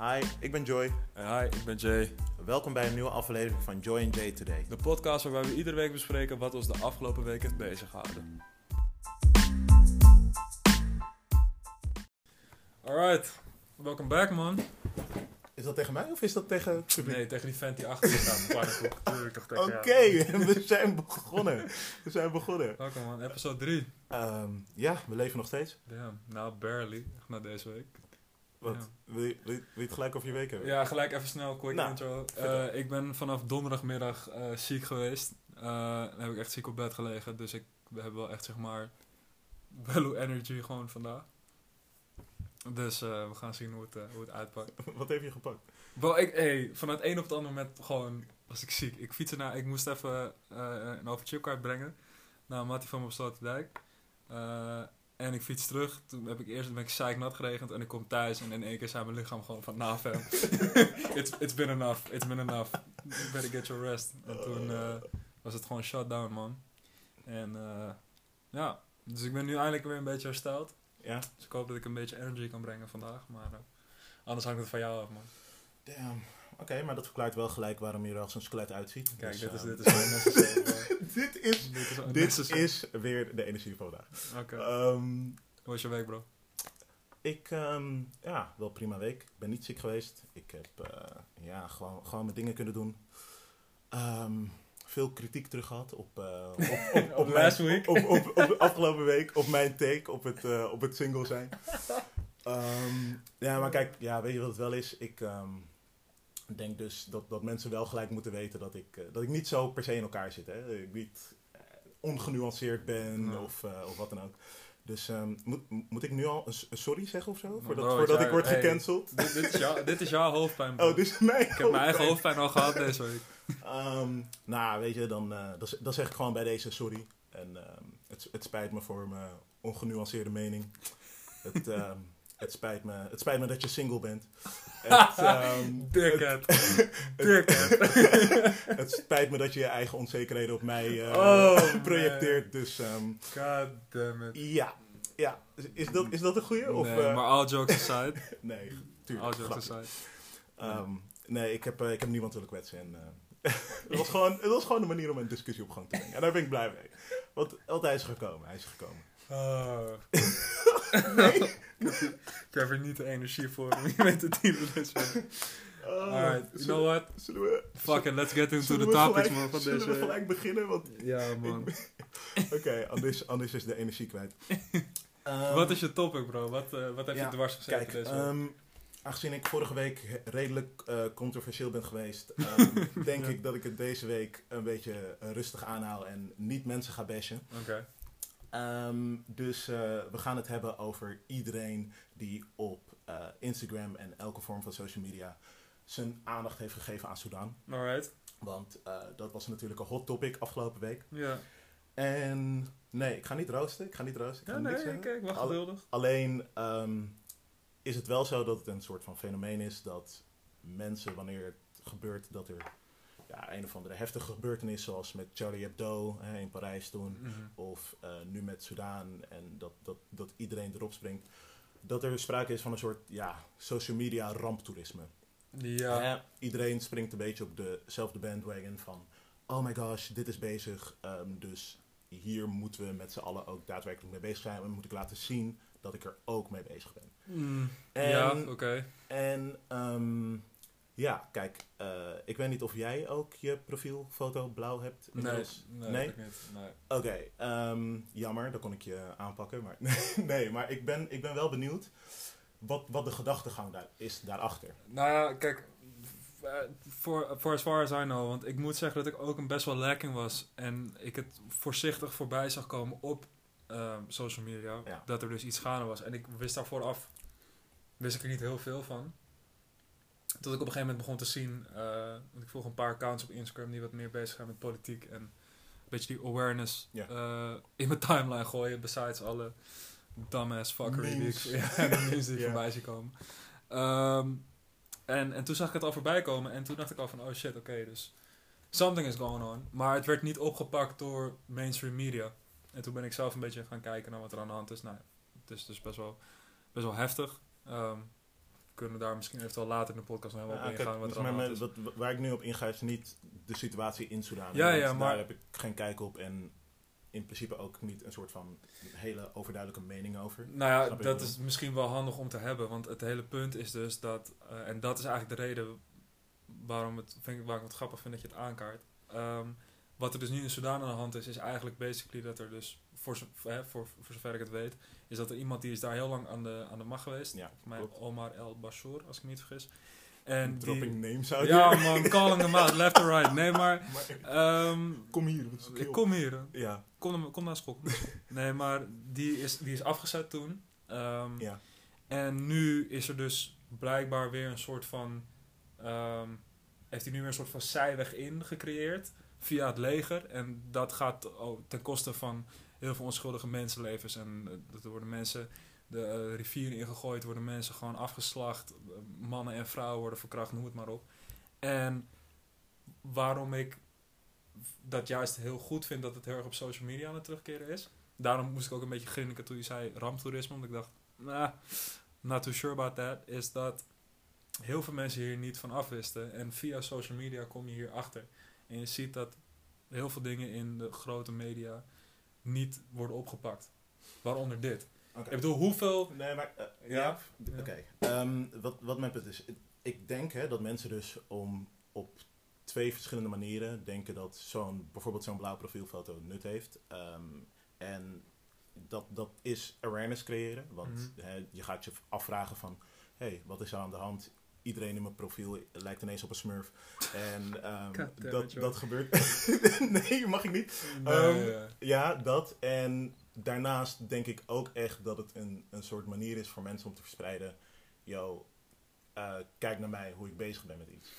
Hi, ik ben Joy. En hi, ik ben Jay. Welkom bij een nieuwe aflevering van Joy and Jay Today. De podcast waarbij we iedere week bespreken wat ons de afgelopen week heeft beziggehouden. Alright, welkom back man. Is dat tegen mij of is dat tegen het publiek? Nee, tegen die vent die achter je staat. Oké, we zijn begonnen. We zijn begonnen. Welkom man, episode 3. Ehm, ja, we leven nog steeds. Damn, nou barely. Na deze week. Wat? Ja. Wil, je, wil, je, het gelijk over je week hebben? Ja, gelijk even snel, quick Nou, intro. Eh, ik ben vanaf donderdagmiddag eh, ziek geweest. Eh, dan heb ik echt ziek op bed gelegen. Dus ik, we hebben wel echt, zeg maar, bello energy gewoon vandaag. Dus we gaan zien hoe het, hoe het uitpakt. Wat heb je gepakt? Wel, ik, hey, van het een op het andere moment gewoon was ik ziek. Ik fietste naar, ik moest even een overchipkaart brengen naar Mattie van mijn Sloterdijk. Eh en ik fiets terug. Toen heb ik eerst ben ik zeiknat geregend en ik kom thuis en in één keer zei mijn lichaam gewoon van nou fam, it's, it's been enough, it's been enough. You better get your rest. En toen eh, was het gewoon shutdown man. En eh, ja, dus ik ben nu eindelijk weer een beetje hersteld. Ja? Dus ik hoop dat ik een beetje energy kan brengen vandaag. Maar eh, anders hangt het van jou af man. Damn. Oké, maar dat verklaart wel gelijk waarom je er als een skelet uitziet. Kijk, Dus, dit is, ehm, dit is dit is, dit is dit is weer de energie van vandaag. Oké. Ehm, Hoe was je week, bro? Ik, ehm, ja, wel prima week. Ik ben niet ziek geweest. Ik heb, eh, ja, gewoon, gewoon mijn dingen kunnen doen. Veel kritiek terug gehad op, eh, op, op, Op mijn- last week? Op, op, op, de afgelopen week, op mijn take, op het, op het single zijn. Ja, maar kijk, ja, weet je wat het wel is? Ik ehm, denk dus dat, dat mensen wel gelijk moeten weten dat ik, eh, dat ik niet zo per se in elkaar zit. Hè? Dat ik niet eh, ongenuanceerd ben Ja. of, eh, of wat dan ook. Dus ehm, moet, moet ik nu al een, sorry zeggen of zo? Voordat, bro, voordat ik word hey. gecanceld? dit, dit, is jou, dit is jouw hoofdpijn, bro. Oh, dit is mijn Ik heb mijn eigen hoofdpijn. al gehad deze week. Ehm, nou, weet je, dan, z- dan zeg ik gewoon bij deze sorry. En ehm, het, het spijt me voor mijn ongenuanceerde mening. Het, het, spijt me, het spijt me dat je single bent. Het, Dickhead. Dickhead. het spijt me dat je je eigen onzekerheden op mij eh, Oh, projecteert. Dus ehm, God damn it. ja, ja. Is- dat, is dat een goeie? Of, nee, eh, maar all jokes aside. nee, All tuurlijk. jokes grapje. aside. Ehm, nee, ik heb, eh, ik heb niemand willen kwetsen. En, het, was gewoon, het was gewoon een manier om een discussie op gang te brengen. En daar ben ik blij mee. Want, want hij is gekomen, hij is gekomen. Oh. Nee? Ik heb er niet de energie voor om hiermee te dealen week. Oh, Alright, you know what? Zullen we, Fuck it, let's get into the topics, gelijk- man, van zullen deze we gelijk beginnen? Want Ja, man. Oké, anders, anders is de energie kwijt. Wat is je topic, bro? Wat, eh, wat heb je dwars gezeten Kijk, deze ehm, aangezien ik vorige week redelijk eh, controversieel ben geweest, ehm, denk Ja. ik dat ik het deze week een beetje rustig aanhaal en niet mensen ga bashen. Oké. Ehm, dus eh, we gaan het hebben over iedereen die op eh, Instagram en elke vorm van social media zijn aandacht heeft gegeven aan Sudan. Alright. Want eh, dat was natuurlijk een hot topic afgelopen week. Ja. En nee, ik ga niet roosten. Ik ga niet roosten. Ik ga Ja, niks nee, zeggen. kijk, wacht geduldig. Alleen ehm, is het wel zo dat het een soort van fenomeen is dat mensen, wanneer het gebeurt, dat er ja, een of andere heftige gebeurtenis, zoals met Charlie Hebdo hè, in Parijs toen, Mhm. of eh, nu met Sudaan, en dat, dat, dat iedereen erop springt, dat er sprake is van een soort ja, social media ramptoerisme. Ja. Hè, iedereen springt een beetje op dezelfde bandwagon van, oh my gosh, dit is bezig, ehm, dus hier moeten we met z'n allen ook daadwerkelijk mee bezig zijn. En moet ik laten zien dat ik er ook mee bezig ben. Mm. En, ja, oké. en ehm, ja, kijk, eh, ik weet niet of jij ook je profielfoto blauw hebt. Nee, inmiddels. nee, Nee? Nee. Oké, ehm, jammer, dan kon ik je aanpakken. Maar nee, maar ik ben, ik ben wel benieuwd wat, wat de gedachtegang daar is daarachter. Nou ja, kijk, eh, voor for as far as I know, want ik moet zeggen dat ik ook een best wel lacking was en ik het voorzichtig voorbij zag komen op ehm, social media, Ja. dat er dus iets gaande was. En ik wist daar vooraf, wist ik er niet heel veel van. Tot ik op een gegeven moment begon te zien, eh, want ik volg een paar accounts op Instagram die wat meer bezig zijn met politiek en een beetje die awareness eh, in mijn timeline gooien, besides alle dumbass fuckery die ik, ja, de memes die voorbij zie komen. Ehm, en, en toen zag ik het al voorbij komen en toen dacht ik al van, oh shit, oké, dus something is going on. Maar het werd niet opgepakt door mainstream media. En toen ben ik zelf een beetje gaan kijken naar wat er aan de hand is. Nou, het is dus best wel, best wel heftig. Ehm, kunnen daar misschien eventueel later in de podcast nog Ja, op kijk, ingaan. Wat dus er maar met- wat, waar ik nu op inga is niet de situatie in Sudan. Ja, maar- Daar heb ik geen kijk op en in principe ook niet een soort van hele overduidelijke mening over. Nou ja, Snap dat is misschien wel handig om te hebben. Want het hele punt is dus dat... eh, en dat is eigenlijk de reden waarom, het, vind ik, waarom ik het grappig vind dat je het aankaart. Ehm, wat er dus nu in Sudan aan de hand is, is eigenlijk basically dat er dus... Voor, voor, voor zover ik het weet, is dat er iemand die is daar heel lang aan de, aan de macht geweest. Ja, Volgens mij klopt. Omar El Bashir, als ik me niet vergis. En die, Dropping names out ja man, calling them out, left and right. Nee, maar... Ehm, kom hier. ik kom hier. Ja, Kom, naar- kom naar school. nee, maar die is, die is afgezet toen. Ehm, ja. En nu is er dus blijkbaar weer een soort van. ehm, heeft hij nu weer een soort van zijweg in gecreëerd via het leger. En dat gaat oh, ten koste van heel veel onschuldige mensenlevens. En eh, er worden mensen de eh, rivieren ingegooid, worden mensen gewoon afgeslacht. eh, Mannen en vrouwen worden verkracht, noem het maar op. En waarom ik dat juist heel goed vind dat het heel erg op social media aan het terugkeren is. Daarom moest ik ook een beetje grinniken toen je zei ramptoerisme. Omdat ik dacht, nah, not too sure about that. Is dat heel veel mensen hier niet van afwisten. En via social media kom je hier achter. En je ziet dat heel veel dingen in de grote media niet worden opgepakt. Waaronder dit. Oké. Ik bedoel, hoeveel... Nee, maar... eh, Ja? ja, oké. Ehm, wat, wat mijn punt is... Ik denk hè, dat mensen dus om op twee verschillende manieren denken dat zo'n, bijvoorbeeld zo'n blauw profielfoto nut heeft. Ehm, en dat, dat is awareness creëren. Want Mhm. hè, je gaat je afvragen van... Hé, hey, wat is er aan de hand? Iedereen in mijn profiel lijkt ineens op een smurf. En ehm, dat, dat gebeurt... nee, mag ik niet. Nee, Ehm, eh, Ja, dat. En daarnaast denk ik ook echt dat het een, een soort manier is voor mensen om te verspreiden. Yo, eh, kijk naar mij hoe ik bezig ben met iets.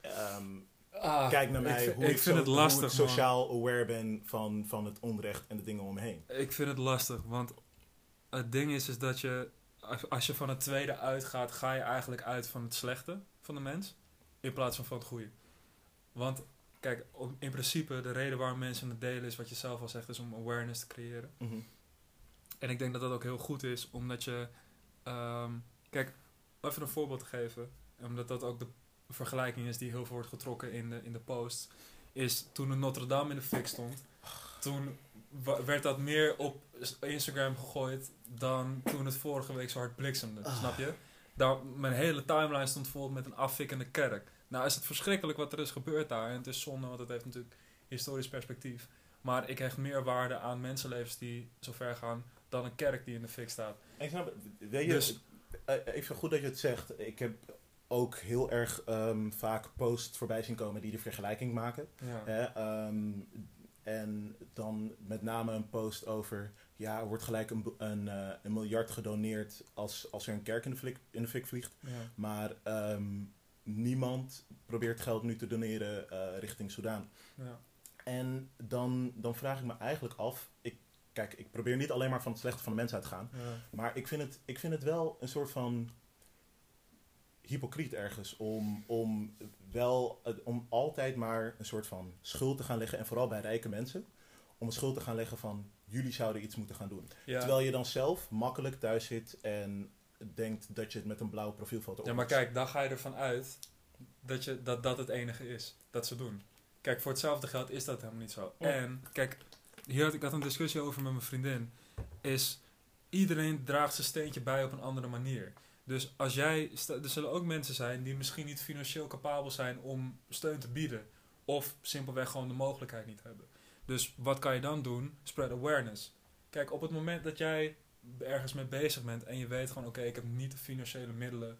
Ehm, ah, kijk naar mij ik, hoe ik ik, vind zo- het hoe lastig, ik sociaal aware ben van, van het onrecht en de dingen om me heen. Ik vind het lastig, want het ding is, is dat je... Als, je van het tweede uitgaat, ga je eigenlijk uit van het slechte van de mens. In plaats van van het goede. Want, kijk, in principe, de reden waarom mensen het delen is wat je zelf al zegt, is om awareness te creëren. Mhm. En ik denk dat dat ook heel goed is, omdat je... ehm, kijk, even een voorbeeld te geven. Omdat dat ook de vergelijking is die heel veel wordt getrokken in de, in de post. Is toen de Notre Dame in de fik stond. Toen werd dat meer op Instagram gegooid dan toen het vorige week zo hard bliksemde. Ah. Snap je? Daar, mijn hele timeline stond vol met een afvikkende kerk. Nou is het verschrikkelijk wat er is gebeurd daar. En het is zonde, want het heeft natuurlijk historisch perspectief. Maar ik hecht meer waarde aan mensenlevens die zo ver gaan dan een kerk die in de fik staat. Ik snap, weet je, Dus- eh, even goed dat je het zegt. Ik heb ook heel erg ehm, vaak posts voorbij zien komen die de vergelijking maken. Ja. Hè, ehm, en dan met name een post over, ja, er wordt gelijk een, een, eh, een miljard gedoneerd als, als er een kerk in de, flik, in de fik vliegt. Ja. Maar ehm, niemand probeert geld nu te doneren eh, richting Soudaan. Ja. En dan, dan vraag ik me eigenlijk af, ik, kijk, ik probeer niet alleen maar van het slechte van de mens uit te gaan. Ja. Maar ik vind het, ik vind het wel een soort van hypocriet ergens om, om wel om altijd maar een soort van schuld te gaan leggen. En vooral bij rijke mensen. Om een schuld te gaan leggen van jullie zouden iets moeten gaan doen. Ja. Terwijl je dan zelf makkelijk thuis zit en denkt dat je het met een blauwe profielfoto Ja, maar kijk, dan ga je ervan uit dat, je, dat dat het enige is dat ze doen. Kijk, voor hetzelfde geld is dat helemaal niet zo. En kijk, hier had ik had een discussie over met mijn vriendin. Is iedereen draagt zijn steentje bij op een andere manier. Dus als jij, er zullen ook mensen zijn die misschien niet financieel capabel zijn om steun te bieden. Of simpelweg gewoon de mogelijkheid niet hebben. Dus wat kan je dan doen? Spread awareness. Kijk, op het moment dat jij ergens mee bezig bent en je weet van oké, ik heb niet de financiële middelen.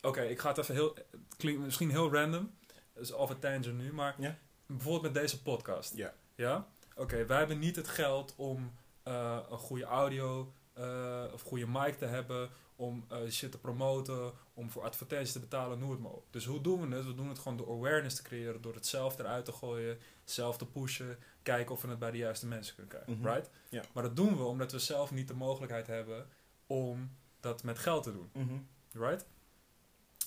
Oké, ik ga het even heel, het klinkt misschien heel random, dus off a tangent nu, maar Ja. bijvoorbeeld met deze podcast. Ja. Ja? Oké, wij hebben niet het geld om eh, een goede audio eh, of goede mic te hebben, om eh, shit te promoten, om voor advertenties te betalen, noem het maar op. Dus hoe doen we het? We doen het gewoon door awareness te creëren, door het zelf eruit te gooien, zelf te pushen, kijken of we het bij de juiste mensen kunnen krijgen. Mhm. Right? Ja. Maar dat doen we omdat we zelf niet de mogelijkheid hebben om dat met geld te doen. Mhm. Right?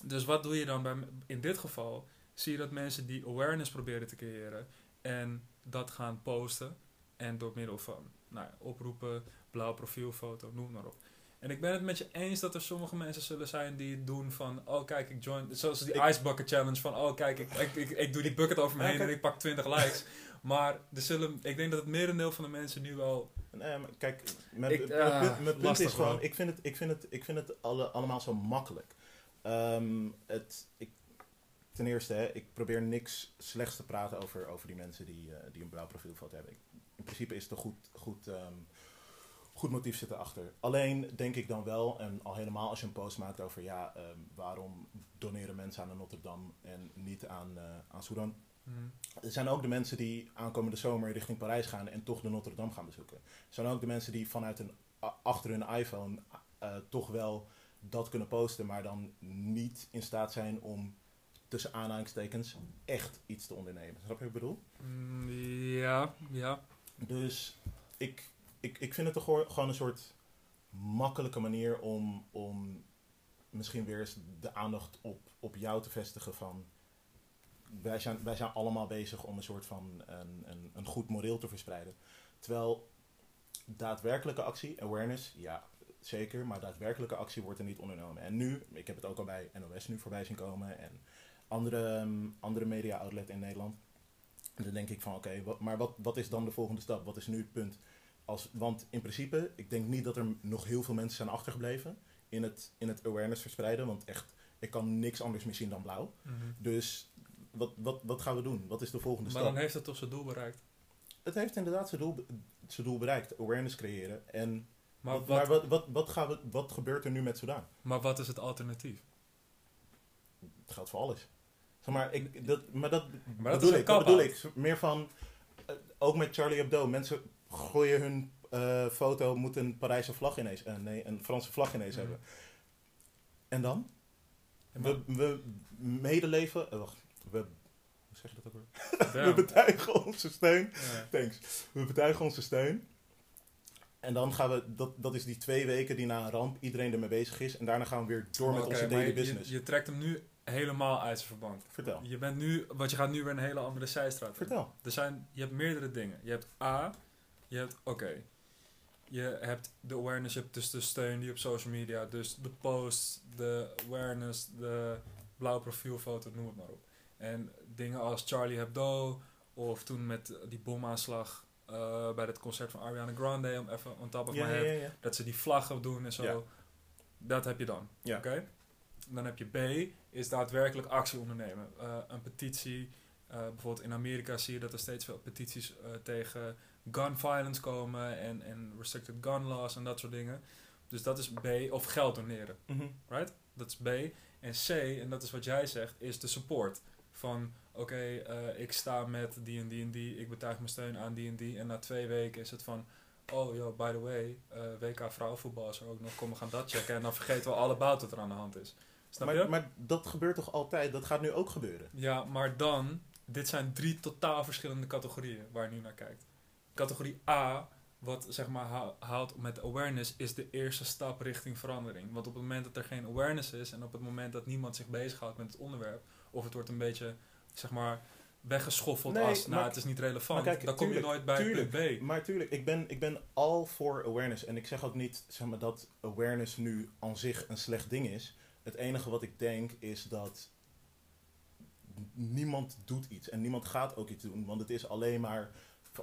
Dus wat doe je dan bij, in dit geval? Zie je dat mensen die awareness proberen te creëren en dat gaan posten en door middel van nou, oproepen, blauw profielfoto, noem maar op. En ik ben het met je eens dat er sommige mensen zullen zijn die het doen van... Oh, kijk, ik join... Zoals die Ik- Ice Bucket Challenge van... Oh, kijk, ik, ik, ik, ik doe die bucket over me heen en ik pak 20 likes. maar er zullen, ik denk dat het merendeel van de mensen nu wel... Nee, maar kijk, mijn, Ik- mijn ah, punt, mijn punt lastig, is gewoon, ik vind het, ik vind het, ik vind het alle, allemaal zo makkelijk. Ehm, het, ik, ten eerste, hè, ik probeer niks slechts te praten over, over die mensen die, eh, die een blauw profielfoto hebben. Ik- in principe is er goed, goed, ehm, goed motief zitten achter. Alleen denk ik dan wel, en al helemaal als je een post maakt over ja, ehm, waarom doneren mensen aan de Notre Dame en niet aan, eh aan Sudan. Hmm. Er zijn ook de mensen die aankomende zomer richting Parijs gaan en toch de Notre Dame gaan bezoeken. Er zijn ook de mensen die vanuit een, achter hun iPhone eh, toch wel dat kunnen posten, maar dan niet in staat zijn om tussen aanhalingstekens echt iets te ondernemen. Snap je wat ik bedoel? Mm, ja, ja. Dus ik, ik, ik vind het toch gewoon een soort makkelijke manier om, om misschien weer eens de aandacht op, op jou te vestigen van... Wij zijn, wij zijn allemaal bezig om een soort van een, een, een goed moreel te verspreiden. Terwijl daadwerkelijke actie, awareness, ja, zeker. Maar daadwerkelijke actie wordt er niet ondernomen. En nu, ik heb het ook al bij NOS nu voorbij zien komen en andere, ehm, andere media outlet in Nederland. En dan denk ik van oké, maar wat, wat is dan de volgende stap? Wat is nu het punt? Als, want in principe, ik denk niet dat er nog heel veel mensen zijn achtergebleven in het, in het awareness verspreiden. Want echt, ik kan niks anders meer zien dan blauw. Mhm. Dus wat, wat, wat gaan we doen? Wat is de volgende Maar stap? dan heeft het toch zijn doel bereikt. Het heeft inderdaad zijn doel, zijn doel bereikt. Awareness creëren. En Maar, wat, wat, maar wat, wat, wat, gaan we, wat gebeurt er nu met Sudan? maar wat is het alternatief? Het geldt voor alles. Zeg maar, ik, dat, maar dat, Maar dat bedoel is ik. Dat bedoel ik. Meer van, eh, ook met Charlie Hebdo. Mensen gooien hun eh, foto, moeten een Parijse vlag ineens, eh, nee, een Franse vlag ineens Mhm. hebben. En dan? We, we medeleven, eh, wacht, we, hoe zeg je dat ook weer? We betuigen onze steun. Ja. Thanks. We betuigen onze steun. En dan gaan we, dat, dat is die twee weken die na een ramp iedereen ermee bezig is. En daarna gaan we weer door met onze daily je- business. Je, je trekt hem nu helemaal uit zijn verband. Vertel. Je bent nu, want je gaat nu weer een hele andere zijstraat. in. Vertel. Er zijn, je hebt meerdere dingen. Je hebt A, je hebt, oké, je hebt de awareness, je hebt dus de steun die op social media, dus de posts, de awareness, de blauwe profielfoto, noem het maar op. En dingen als Charlie Hebdo, of toen met die bomaanslag eh, bij het concert van Ariana Grande, om even on top of Ja, my ja, head, ja, ja. dat ze die vlaggen doen en zo. Ja. Dat heb je dan. Ja. Oké? Dan heb je B, is daadwerkelijk actie ondernemen. Eh, een petitie. Eh, bijvoorbeeld in Amerika zie je dat er steeds veel petities eh, tegen gun violence komen en, en restricted gun laws en dat soort dingen. Dus dat is B, of geld doneren. Mhm. Right? Dat is B. En C, en dat is wat jij zegt, is de support. Van, oké, eh, ik sta met die en die en die, ik betuig mijn steun aan die en die. En na twee weken is het van, oh yo, by the way, WK vrouwenvoetbal is er ook nog, kom we gaan dat checken. En dan vergeten we alle bout wat er aan de hand is. Snap je? Maar, maar dat gebeurt toch altijd? Dat gaat nu ook gebeuren. Ja, maar dan, dit zijn drie totaal verschillende categorieën waar je nu naar kijkt. Categorie A, wat zeg maar houdt met awareness, is de eerste stap richting verandering. Want op het moment dat er geen awareness is en op het moment dat niemand zich bezighoudt met het onderwerp, of het wordt een beetje, zeg maar, weggeschoffeld Nee, als, nou maar- het is niet relevant, kijk, dan kom je nooit bij tuurlijk. punt B. Maar tuurlijk, ik ben, ik ben all for awareness. En ik zeg ook niet zeg maar, dat awareness nu aan zich een slecht ding is. Het enige wat ik denk is dat niemand doet iets. En niemand gaat ook iets doen. Want het is alleen maar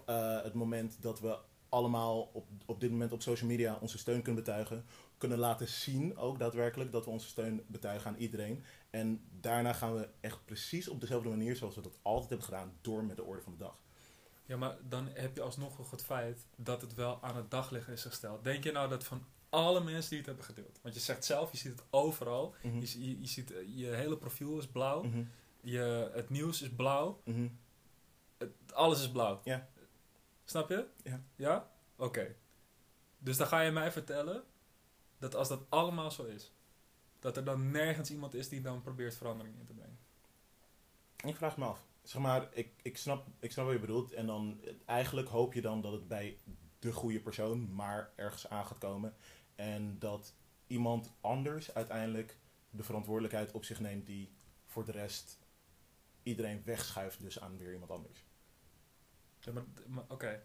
eh, het moment dat we allemaal op, op dit moment op social media onze steun kunnen betuigen. Kunnen laten zien ook daadwerkelijk dat we onze steun betuigen aan iedereen. En daarna gaan we echt precies op dezelfde manier zoals we dat altijd hebben gedaan door met de orde van de dag. Ja, maar dan heb je alsnog nog het feit dat het wel aan het daglicht is gesteld. Denk je nou dat van alle mensen die het hebben gedeeld, want je zegt zelf, je ziet het overal, Mhm. je, je, je ziet, eh, je hele profiel is blauw, Mhm. Je, het nieuws is blauw, Mhm. het, alles is blauw. Ja. Snap je? Ja. Ja? Oké. Dus dan ga je mij vertellen dat als dat allemaal zo is, dat er dan nergens iemand is die dan probeert verandering in te brengen. Ik vraag me af. Zeg maar, ik, ik, snap, ik snap wat je bedoelt. En dan eigenlijk hoop je dan dat het bij de goede persoon maar ergens aan gaat komen. En dat iemand anders uiteindelijk de verantwoordelijkheid op zich neemt die voor de rest iedereen wegschuift dus aan weer iemand anders. Ja, maar, maar oké.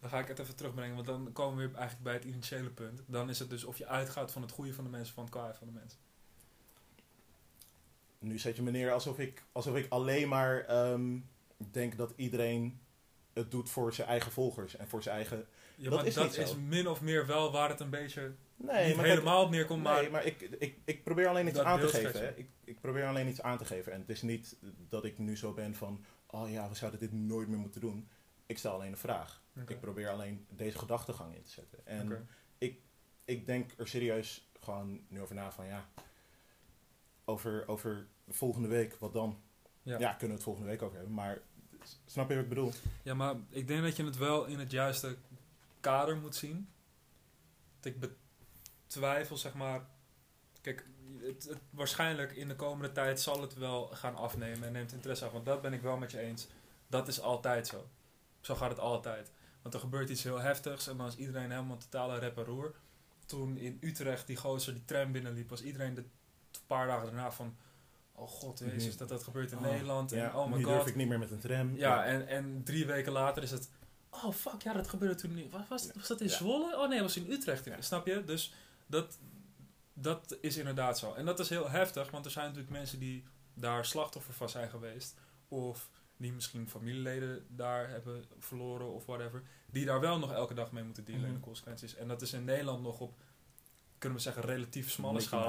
Dan ga ik het even terugbrengen, want dan komen we weer eigenlijk bij het initiële punt. Dan is het dus of je uitgaat van het goede van de mensen, van het kwaaie van de mensen. Nu zet je me neer alsof ik, alsof ik alleen maar ehm, denk dat iedereen het doet voor zijn eigen volgers en voor zijn eigen... Ja, Dat maar is dat is min of meer wel waar het een beetje Nee, niet maar helemaal op neerkomt. Nee, maar ik, ik, ik probeer alleen iets aan te geven. schetsen. Hè. Ik, ik probeer alleen iets aan te geven. En het is niet dat ik nu zo ben van... Oh ja, we zouden dit nooit meer moeten doen. Ik stel alleen een vraag. Ik probeer alleen deze gedachtegang in te zetten. En Oké. ik denk er serieus gewoon nu over na van... Ja, over, over volgende week, wat dan? Ja. Ja. kunnen we het volgende week over hebben. Maar snap je wat ik bedoel? Ja, maar ik denk dat je het wel in het juiste kader moet zien. Dat ik betwijfel, zeg maar. Kijk, het, het- waarschijnlijk in de komende tijd zal het wel gaan afnemen en neemt interesse af. Want dat ben ik wel met je eens. Dat is altijd zo. Zo gaat het altijd. Want er gebeurt iets heel heftigs en dan is iedereen helemaal totale rep en roer. Toen in Utrecht die gozer die tram binnenliep, was iedereen de paar dagen daarna van... Oh god, jezus, dat dat gebeurt in Oh, Nederland. En oh my nu god. durf ik niet meer met een tram. Ja, en, en drie weken later is het... Oh, fuck, ja, dat gebeurde toen niet. Was, was, was dat in. Zwolle? Oh nee, dat was in Utrecht. Ja. Snap je? Dus dat, dat is inderdaad zo. En dat is heel heftig, want er zijn natuurlijk mensen die daar slachtoffer van zijn geweest. Of die misschien familieleden daar hebben verloren of whatever. Die daar wel nog elke dag mee moeten dealen in Mhm. de consequenties. En dat is in Nederland nog op, kunnen we zeggen, relatief smalle schaal.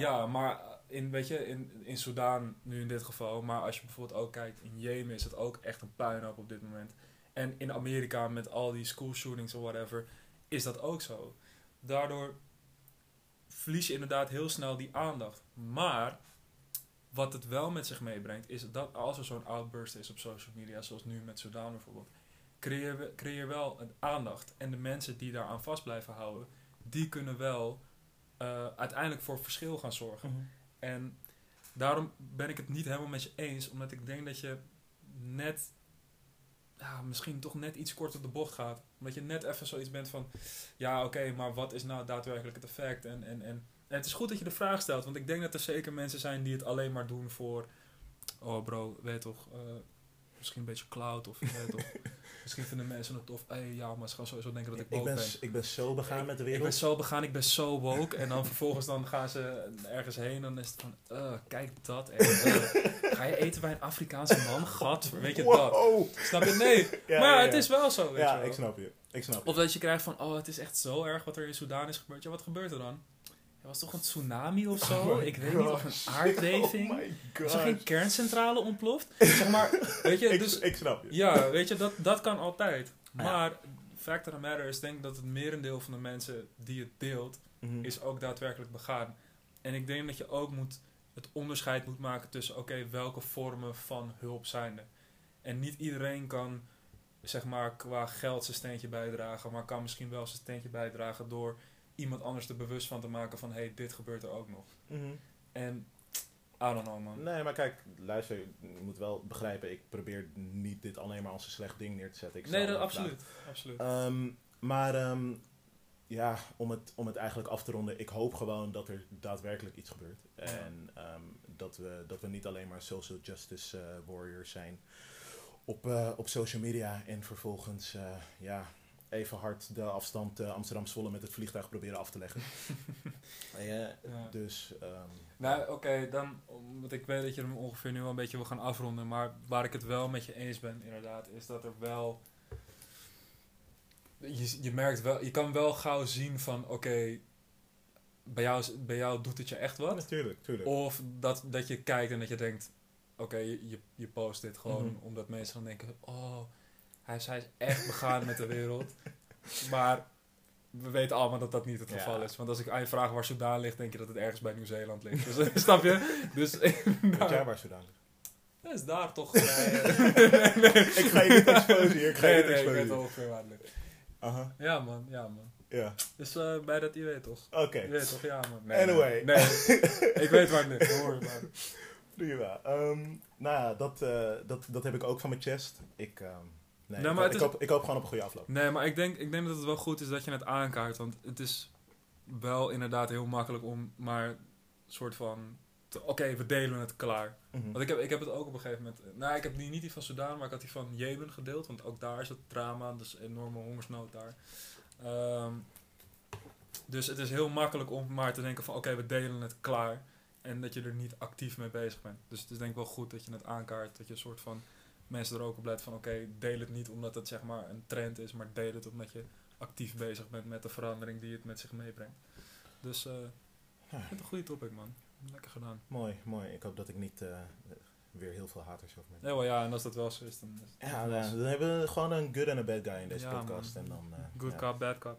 Ja, maar in, weet je, in, in Soudaan nu in dit geval, maar als je bijvoorbeeld ook kijkt, in Jemen is het ook echt een puinhoop op dit moment. En in Amerika met al die school shootings of whatever, is dat ook zo. Daardoor verlies je inderdaad heel snel die aandacht. Maar wat het wel met zich meebrengt, is dat als er zo'n outburst is op social media, zoals nu met Soudaan bijvoorbeeld, creëer, we- creëer wel een aandacht. En de mensen die daaraan vast blijven houden, die kunnen wel eh, uiteindelijk voor verschil gaan zorgen. Mhm. En daarom ben ik het niet helemaal met je eens, omdat ik denk dat je net, ja, misschien toch net iets korter de bocht gaat. Omdat je net even zoiets bent van, ja oké, maar wat is nou daadwerkelijk het effect? En, en, en, het is goed dat je de vraag stelt, want ik denk dat er zeker mensen zijn die het alleen maar doen voor, oh bro, weet toch, eh, misschien een beetje cloud of toch. Misschien vinden mensen het tof, hey, ja, maar ze gaan sowieso denken dat ik Ik woke ben, ben. ik ben zo begaan met de Ik ben wereld. zo begaan, ik ben zo woke. En dan vervolgens dan gaan ze ergens heen en dan is het van, uh, kijk dat. En, uh, ga je eten bij een Afrikaanse man? Gat, weet je dat? Snap je? Nee. Ja, maar ja, het is wel zo, weet Ja, je wel. ik snap je. Ik snap je. Of dat je krijgt van, oh, het is echt zo erg wat er in Soudaan is gebeurd. Ja, wat gebeurt er dan? Er was toch een tsunami of zo? Oh ik weet niet, of een aardbeving? Oh is er geen kerncentrale ontploft? zeg maar, weet je, Ik, dus... ik snap je. Ja, weet je, dat, dat kan altijd. Ja. Maar, fact of the matter is, denk dat het merendeel van de mensen die het deelt, Mhm. is ook daadwerkelijk begaan. En ik denk dat je ook moet, het onderscheid moet maken tussen, oké, welke vormen van hulp zijn er? En niet iedereen kan, zeg maar, qua geld zijn steentje bijdragen, maar kan misschien wel zijn steentje bijdragen door iemand anders er bewust van te maken van, hé, hey, dit gebeurt er ook nog. Mhm. En, I don't know, man. Nee, maar kijk, luister, je moet wel begrijpen, ik probeer niet dit alleen maar als een slecht ding neer te zetten. Ik nee, dat, absoluut. absoluut. Ehm, maar ehm, ja, om het, om het eigenlijk af te ronden, ik hoop gewoon dat er daadwerkelijk iets gebeurt. En ehm, dat, we, dat we niet alleen maar social justice eh, warriors zijn op, eh, op social media en vervolgens eh, ja, even hard de afstand eh, Amsterdam-Zwolle met het vliegtuig proberen af te leggen. Eh, Ja. Dus ehm, Nou, oké, dan, want ik weet dat je hem ongeveer nu wel een beetje wil gaan afronden, maar waar ik het wel met je eens ben, inderdaad, is dat er wel. Je, je merkt wel, je kan wel gauw zien van, oké, bij, jou, is- bij jou doet het je echt wat. natuurlijk, natuurlijk. Of dat, dat je kijkt en dat je denkt, oké, je, je, je post dit gewoon Mhm. omdat mensen dan denken, oh, hij is, hij is echt begaan met de wereld. Maar we weten allemaal dat dat niet het Ja. geval is. Want als ik aan je vraag waar Soudaan ligt, denk je dat het ergens bij Nieuw-Zeeland ligt. Dus, snap je? Dus Weet jij waar Sudan ligt? dat is daar toch. eh, Ik ga je niet exposen hier, ik ga je nee, niet nee, ik weet ongeveer waar het ligt. Aha, Ja man, ja man. ja. Dus eh, bij dat je weet toch? Oké, Je weet toch, ja man. Nee, Anyway. Nee, nee. ik weet waar het ligt. Hoor je maar. prima. Ehm, nou ja, dat, eh, dat, dat heb ik ook van mijn chest. Ik, ehm, nee, ik, maar ik, is- hoop, ik hoop gewoon op een goede afloop. Nee, maar ik denk, ik denk dat het wel goed is dat je het aankaart. Want het is wel inderdaad heel makkelijk om maar soort van Oké, we delen het klaar. Mhm. Want ik heb, ik heb het ook op een gegeven moment... Nou, ik heb die, niet die van Sudan, maar ik had die van Jemen gedeeld. Want ook daar is het drama, dus enorme hongersnood daar. Ehm, dus het is heel makkelijk om maar te denken van... Oké, we delen het klaar. En dat je er niet actief mee bezig bent. Dus het is denk ik wel goed dat je het aankaart. Dat je een soort van... Mensen er ook op let van... Oké, deel het niet omdat het zeg maar een trend is. Maar deel het omdat je actief bezig bent met de verandering die het met zich meebrengt. Dus... eh Ja. het een goede topic, man. Lekker gedaan. Mooi, mooi. Ik hoop dat ik niet eh, weer heel veel haters over me. Ja, wel ja, en als dat wel zo is, dan is Ja, ja, dan hebben we gewoon een good en een bad guy in deze Ja, podcast. man. En dan, eh, Good ja, cop, bad cop.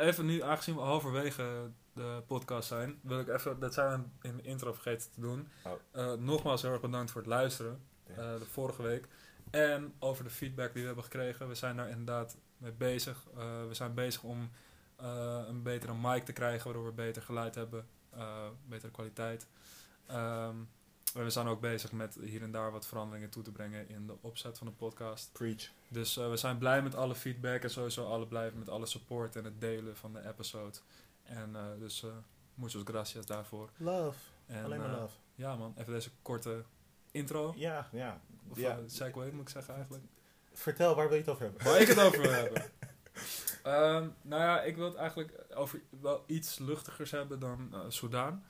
even nu, aangezien we halverwege de podcast zijn, wil ik even, dat zijn we in de intro vergeten te doen. Oh. Nogmaals heel erg bedankt voor het luisteren, Ja. De vorige week. En over de feedback die we hebben gekregen. We zijn daar inderdaad mee bezig. Eh, we zijn bezig om eh, een betere mic te krijgen, waardoor we beter geluid hebben, eh, betere kwaliteit. En we zijn ook bezig met hier en daar wat veranderingen toe te brengen in de opzet van de podcast. Preach. Dus eh, we zijn blij met alle feedback en sowieso alle blij met alle support en het delen van de episode. En eh, dus uh, muchas gracias daarvoor. Love. En, Alleen maar eh, love. Ja man, even deze korte intro. Ja, ja. Of ja. segue moet ik zeggen eigenlijk. Vertel, waar wil je het over hebben? Waar ik het over wil hebben. Ehm, nou ja, ik wil het eigenlijk over wel iets luchtigers hebben dan uh, Soudaan.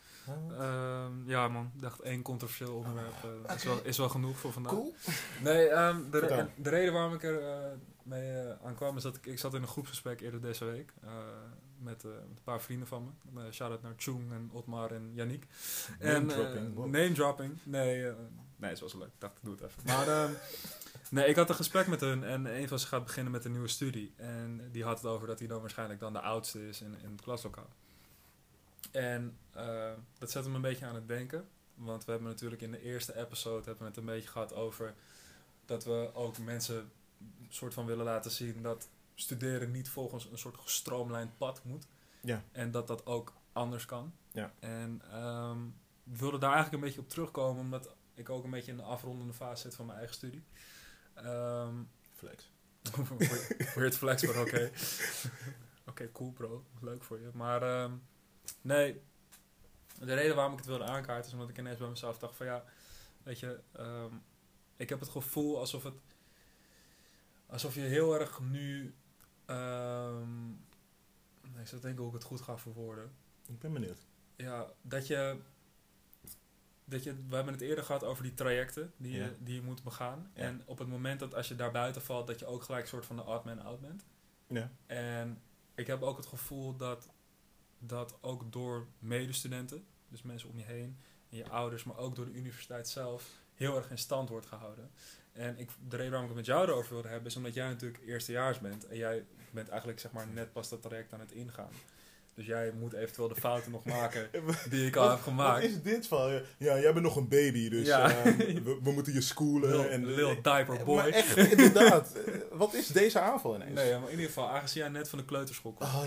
Ehm, ja man, ik dacht één controversieel onderwerp uh, is, wel, is wel genoeg voor vandaag. Cool. Nee, um, de, de reden waarom ik er uh, mee uh, aan kwam is dat ik, ik zat in een groepsgesprek eerder deze week uh, met, met, een paar vrienden van me. Uh, shout-out naar Chung en Otmar en Yannick. Name en, dropping. Wow. Name dropping. Nee, nee, het was leuk. Ik dacht, ik doe het even. Maar ehm, nee, ik had een gesprek met hun en een van ze gaat beginnen met een nieuwe studie. En die had het over dat hij dan waarschijnlijk dan de oudste is in, in het klaslokaal. En uh, dat zette me een beetje aan het denken. Want we hebben natuurlijk in de eerste episode hebben we het een beetje gehad over dat we ook mensen soort van willen laten zien dat studeren niet volgens een soort gestroomlijnd pad moet. Ja. En dat dat ook anders kan. Ja. En um, we wilden daar eigenlijk een beetje op terugkomen, omdat ik ook een beetje in de afrondende fase zit van mijn eigen studie. Um, flex. weird flex, maar oké. oké, okay, cool bro. Leuk voor je. Maar um, nee, de reden waarom ik het wilde aankaarten is omdat ik ineens bij mezelf dacht van ja, weet je, um, ik heb het gevoel alsof het, alsof je heel erg nu, um, ik zat denken hoe ik het goed ga verwoorden. Ik ben benieuwd. Ja, dat je, dat je, we hebben het eerder gehad over die trajecten die, Ja. je, die je moet begaan. Ja. En op het moment dat als je daar buiten valt, dat je ook gelijk een soort van de odd man out bent. Ja. En ik heb ook het gevoel dat dat ook door medestudenten, dus mensen om je heen, en je ouders, maar ook door de universiteit zelf, heel erg in stand wordt gehouden. En ik, de reden waarom ik het met jou erover wilde hebben, is omdat jij natuurlijk eerstejaars bent. En jij bent eigenlijk zeg maar net pas dat traject aan het ingaan. Dus jij moet eventueel de fouten nog maken die ik al heb gemaakt. Wat is dit van? Ja, jij bent nog een baby, dus Ja. uh, we, we, moeten je schoolen. Lil, en, lil diaper boy. Maar echt, inderdaad. wat is deze aanval ineens? Nee, maar in ieder geval, aangezien jij net van de kleuterschool komt. Oh,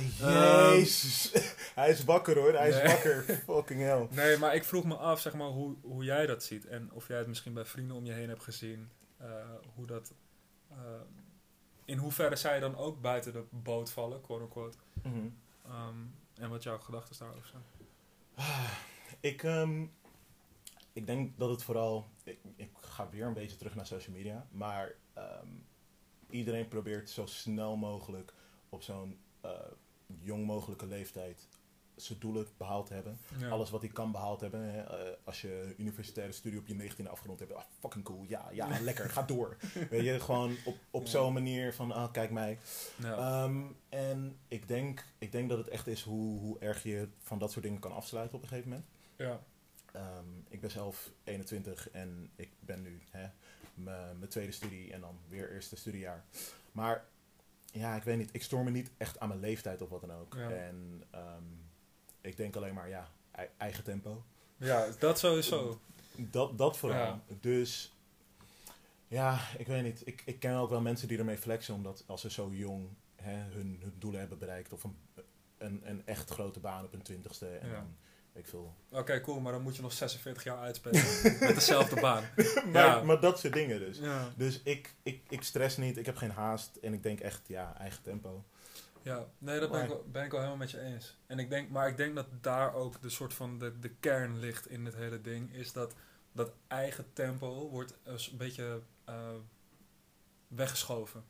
jezus. Um, hij is wakker hoor, hij nee. is wakker. Fucking hell. Nee, maar ik vroeg me af, zeg maar, hoe, hoe jij dat ziet. En of jij het misschien bij vrienden om je heen hebt gezien. Uh, hoe dat... Uh, in hoeverre zij dan ook buiten de boot vallen, quote unquote. Mm -hmm. um, en wat jouw gedachten daarover zijn? Ik, um, ik denk dat het vooral. Ik, ik, ga weer een beetje terug naar social media. Maar um, iedereen probeert zo snel mogelijk op zo'n uh, jong mogelijke leeftijd zijn doelen behaald hebben. Ja. Alles wat hij kan behaald hebben. Hè. Uh, als je universitaire studie op je 19e afgerond hebt. Ah, fucking cool. Ja, ja, lekker. Ga door. Weet je, gewoon op, op ja. zo'n manier van, ah, kijk mij. Ja. Um, en ik denk, ik denk dat het echt is hoe, hoe erg je van dat soort dingen kan afsluiten op een gegeven moment. Ja. Um, ik ben zelf 21 en ik ben nu mijn tweede studie en dan weer eerste studiejaar. Maar ja, ik weet niet. Ik stoor me niet echt aan mijn leeftijd of wat dan ook. En um, ik denk alleen maar, ja, eigen tempo. Ja, dat sowieso. Dat, dat vooral. Ja. Dus ja, ik weet niet. Ik, ik ken ook wel mensen die ermee flexen, omdat als ze zo jong hè, hun, hun doelen hebben bereikt of een, een, een echt grote baan op hun twintigste. En Ja. dan, ik veel. Oké, okay, cool, maar dan moet je nog 46 jaar uitspelen met dezelfde baan. maar, Ja. maar dat soort dingen dus. Dus ik, ik, ik stress niet, ik heb geen haast en ik denk echt, ja, eigen tempo. Ja, nee, dat ben, ik, wel- ben ik wel helemaal met je eens. En ik denk, maar ik denk dat daar ook de soort van de, de kern ligt in het hele ding. Is dat dat eigen tempo wordt een beetje eh, weggeschoven.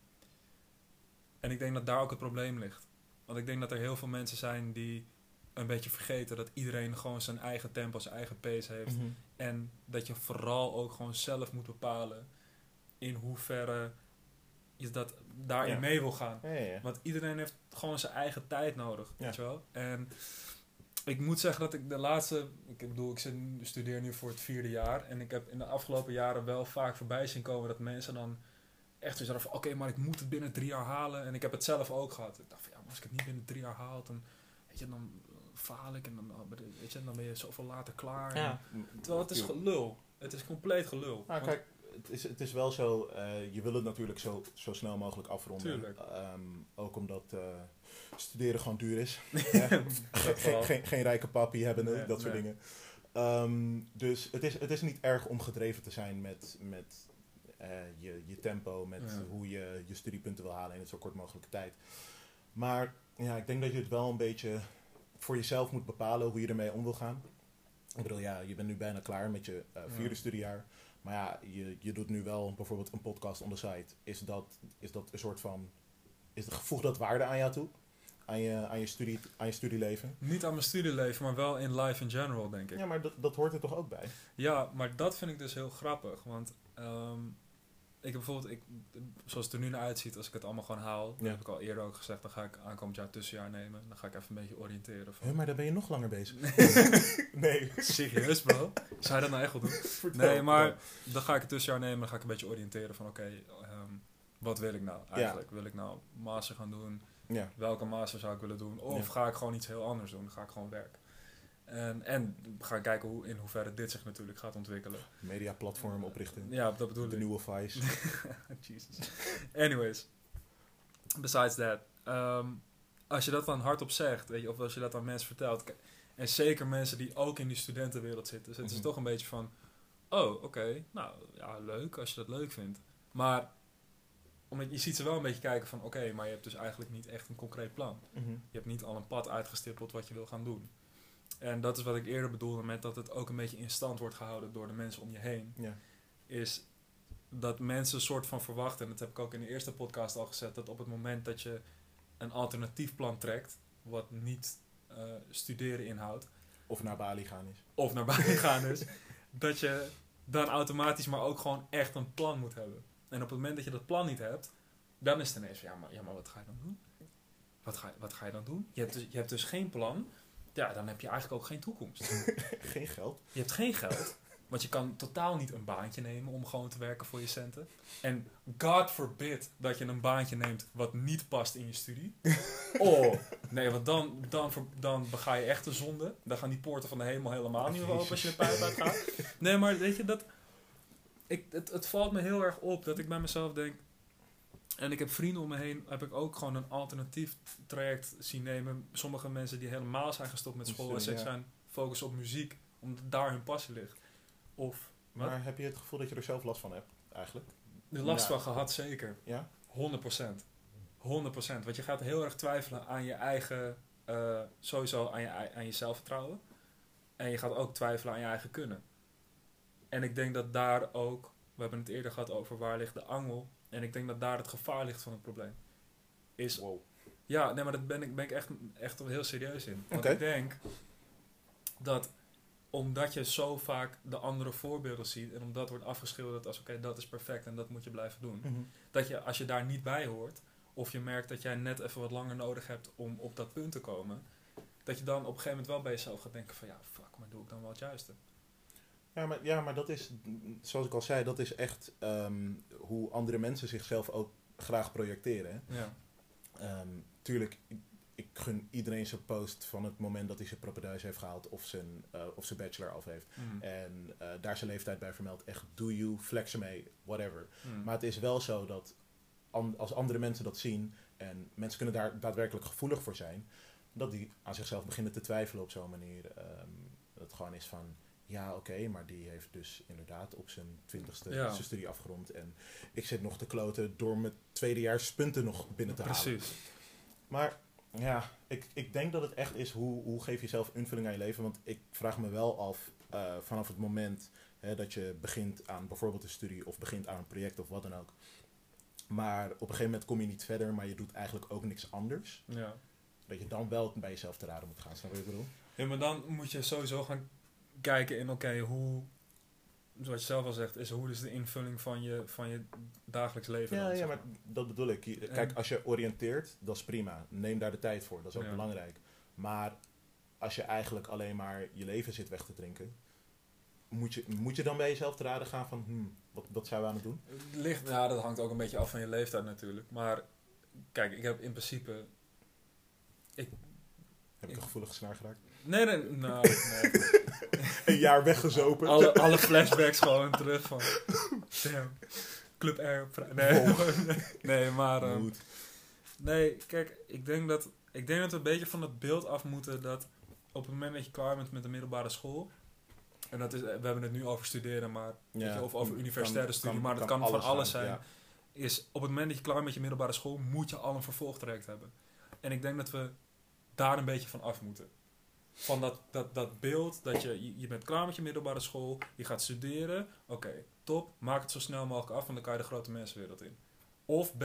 En ik denk dat daar ook het probleem ligt. Want ik denk dat er heel veel mensen zijn die een beetje vergeten dat iedereen gewoon zijn eigen tempo, zijn eigen pace heeft. Mhm. En dat je vooral ook gewoon zelf moet bepalen in hoeverre je dat daarin Ja. mee wil gaan. Ja, ja, ja. Want iedereen heeft gewoon zijn eigen tijd nodig, Ja. weet je wel. En ik moet zeggen dat ik de laatste... Ik bedoel, ik studeer nu voor het vierde jaar. En ik heb in de afgelopen jaren wel vaak voorbij zien komen dat mensen dan echt zo zeggen van... Oké, maar ik moet het binnen drie jaar halen. En ik heb het zelf ook gehad. Ik dacht van, ja, maar als ik het niet binnen drie jaar haal, dan... Weet je, dan faal ik en dan, weet je, dan ben je zoveel later klaar. En- Ja. terwijl het is gelul. Het is compleet gelul. Nou, Want- kijk, het is, het is wel zo, eh, je wil het natuurlijk zo, zo snel mogelijk afronden. Tuurlijk. Ehm, ook omdat eh, studeren gewoon duur is. geen, geen, rijke papi hebben, Nee, dat soort nee. dingen. Ehm, dus het is, het is niet erg om gedreven te zijn met, met eh, je, je tempo, met Ja. hoe je je studiepunten wil halen in het zo kort mogelijke tijd. Maar ja, ik denk dat je het wel een beetje voor jezelf moet bepalen hoe je ermee om wil gaan. Ik bedoel, ja, je bent nu bijna klaar met je vierde Ja. studiejaar. Maar ja, je, je doet nu wel bijvoorbeeld een podcast on the side. Is dat, is dat een soort van... Is, voegt dat waarde aan jou toe? Aan je, aan je, studie, aan je studieleven? Niet aan mijn studieleven, maar wel in life in general, denk ik. Ja, maar dat, dat hoort er toch ook bij? Ja, maar dat vind ik dus heel grappig. Want ehm, ik heb bijvoorbeeld, ik, zoals het er nu naar uitziet, als ik het allemaal gewoon haal, dat Ja. heb ik al eerder ook gezegd, dan ga ik aankomend jaar tussenjaar nemen. Dan ga ik even een beetje oriënteren. Van, maar daar ben je nog langer bezig. nee. Serieus, bro? Zou je dat nou echt wel doen? Vertel, Nee, maar dan ga ik het tussenjaar nemen. Dan ga ik een beetje oriënteren van, oké, ehm, wat wil ik nou eigenlijk? Wil ik nou master gaan doen? Ja. Welke master zou ik willen doen? Of ga ik gewoon iets heel anders doen? Dan ga ik gewoon werken. En, en ga ik kijken hoe, in hoeverre dit zich natuurlijk gaat ontwikkelen. Mediaplatform oprichten. Ja, dat bedoel de ik. nieuwe Vice. Jesus. Anyways. Besides that. ehm, als je dat dan hardop zegt, weet je, of als je dat aan mensen vertelt. En zeker mensen die ook in die studentenwereld zitten. Zitten ze Mhm. toch een beetje van... Oh, oké. nou, ja, leuk als je dat leuk vindt. Maar omdat je ziet ze wel een beetje kijken van... Oké, maar je hebt dus eigenlijk niet echt een concreet plan. Mhm. Je hebt niet al een pad uitgestippeld wat je wil gaan doen. En dat is wat ik eerder bedoelde met dat het ook een beetje in stand wordt gehouden door de mensen om je heen Ja. is dat mensen een soort van verwachten, en dat heb ik ook in de eerste podcast al gezet, dat op het moment dat je een alternatief plan trekt, wat niet eh, studeren inhoudt, Of naar Bali gaan is. of naar buiten gaan is, dat je dan automatisch maar ook gewoon echt een plan moet hebben. En op het moment dat je dat plan niet hebt, dan is het ineens van, ja maar, ja, maar wat ga je dan doen? Wat ga, wat ga je dan doen? Je hebt, dus, je hebt dus geen plan, ja, dan heb je eigenlijk ook geen toekomst. Geen geld. Je hebt geen geld. Want je kan totaal niet een baantje nemen om gewoon te werken voor je centen. En God forbid dat je een baantje neemt wat niet past in je studie. Oh, nee, want dan, dan, dan bega je echt een zonde. Dan gaan die poorten van de hemel helemaal niet meer open als je de pijp uitgaat. Nee, maar weet je, dat, ik, het, het valt me heel erg op dat ik bij mezelf denk... En ik heb vrienden om me heen, heb ik ook gewoon een alternatief traject zien nemen. Sommige mensen die helemaal zijn gestopt met school en Ja. zijn focussen op muziek, omdat daar hun passie ligt. Of Wat? Maar heb je het gevoel dat je er zelf last van hebt, eigenlijk? de last Ja. van gehad, zeker. Ja? 100%. 100%. Want je gaat heel erg twijfelen aan je eigen, eh, sowieso aan je, aan je zelfvertrouwen. En je gaat ook twijfelen aan je eigen kunnen. En ik denk dat daar ook, we hebben het eerder gehad over waar ligt de angel. En ik denk dat daar het gevaar ligt van het probleem. Is, Wow. ja, nee, maar daar ben ik, ben ik echt, echt heel serieus in. Want ik denk dat omdat je zo vaak de andere voorbeelden ziet en omdat wordt afgeschilderd als oké, dat is perfect en dat moet je blijven doen Mhm. dat je als je daar niet bij hoort, of je merkt dat jij net even wat langer nodig hebt om op dat punt te komen, dat je dan op een gegeven moment wel bij jezelf gaat denken van ja, fuck, maar doe ik dan wel het juiste? Ja, maar, ja, maar dat is, zoals ik al zei, dat is echt ehm, hoe andere mensen zichzelf ook graag projecteren. hè. Ja, Ehm, tuurlijk, ik, ik gun iedereen zijn post van het moment dat hij zijn propeduis heeft gehaald of zijn, eh, of zijn bachelor af heeft. Mm. En eh, daar zijn leeftijd bij vermeld. Echt, do you, flex ermee, whatever. Mm. Maar het is wel zo dat an- als andere mensen dat zien en mensen kunnen daar daadwerkelijk gevoelig voor zijn, dat die aan zichzelf beginnen te twijfelen op zo'n manier. Ehm, dat het gewoon is van, ja oké, maar die heeft dus inderdaad op zijn twintigste Ja. zijn studie afgerond. En ik zit nog te kloten door mijn tweedejaars punten nog binnen te halen. Precies. Maar ja, ik, ik denk dat het echt is hoe, hoe geef je zelf invulling aan je leven. Want ik vraag me wel af eh, vanaf het moment hè, dat je begint aan bijvoorbeeld een studie of begint aan een project of wat dan ook. Maar op een gegeven moment kom je niet verder, maar je doet eigenlijk ook niks anders. Ja. Dat je dan wel bij jezelf te raden moet gaan. Snap je wat ik bedoel? ja, maar dan moet je sowieso gaan kijken in, oké, hoe, zoals je zelf al zegt, is hoe is de invulling van je, van je dagelijks leven Ja, dan, ja, maar dat bedoel ik. Kijk, als je oriënteert, dat is prima. Neem daar de tijd voor, dat is ook Ja. belangrijk. Maar als je eigenlijk alleen maar je leven zit weg te drinken, moet je, moet je dan bij jezelf te raden gaan van, hmm, wat, wat zijn we aan het doen? Ligt, ja, dat hangt ook een beetje af van je leeftijd natuurlijk. Maar kijk, ik heb in principe. Heb ik Ik- een gevoelige snaar geraakt? Nee, nee, nou, nee. Een jaar weggezopen. alle, alle flashbacks gewoon terug van. Damn. Club Air. Nee, nee maar. ehm, nee, kijk, ik denk, dat, ik denk dat we een beetje van het beeld af moeten dat op het moment dat je klaar bent met de middelbare school. En dat is, we hebben het nu over studeren, maar je, of over universitaire studie, maar dat kan, van alles zijn. ja. is op het moment dat je klaar bent met je middelbare school, moet je al een vervolgtraject hebben. En ik denk dat we daar een beetje van af moeten. Van dat, dat, dat beeld dat je, je, bent klaar met je middelbare school, je gaat studeren, oké, top, maak het zo snel mogelijk af, want dan kan je de grote mensenwereld in. Of B,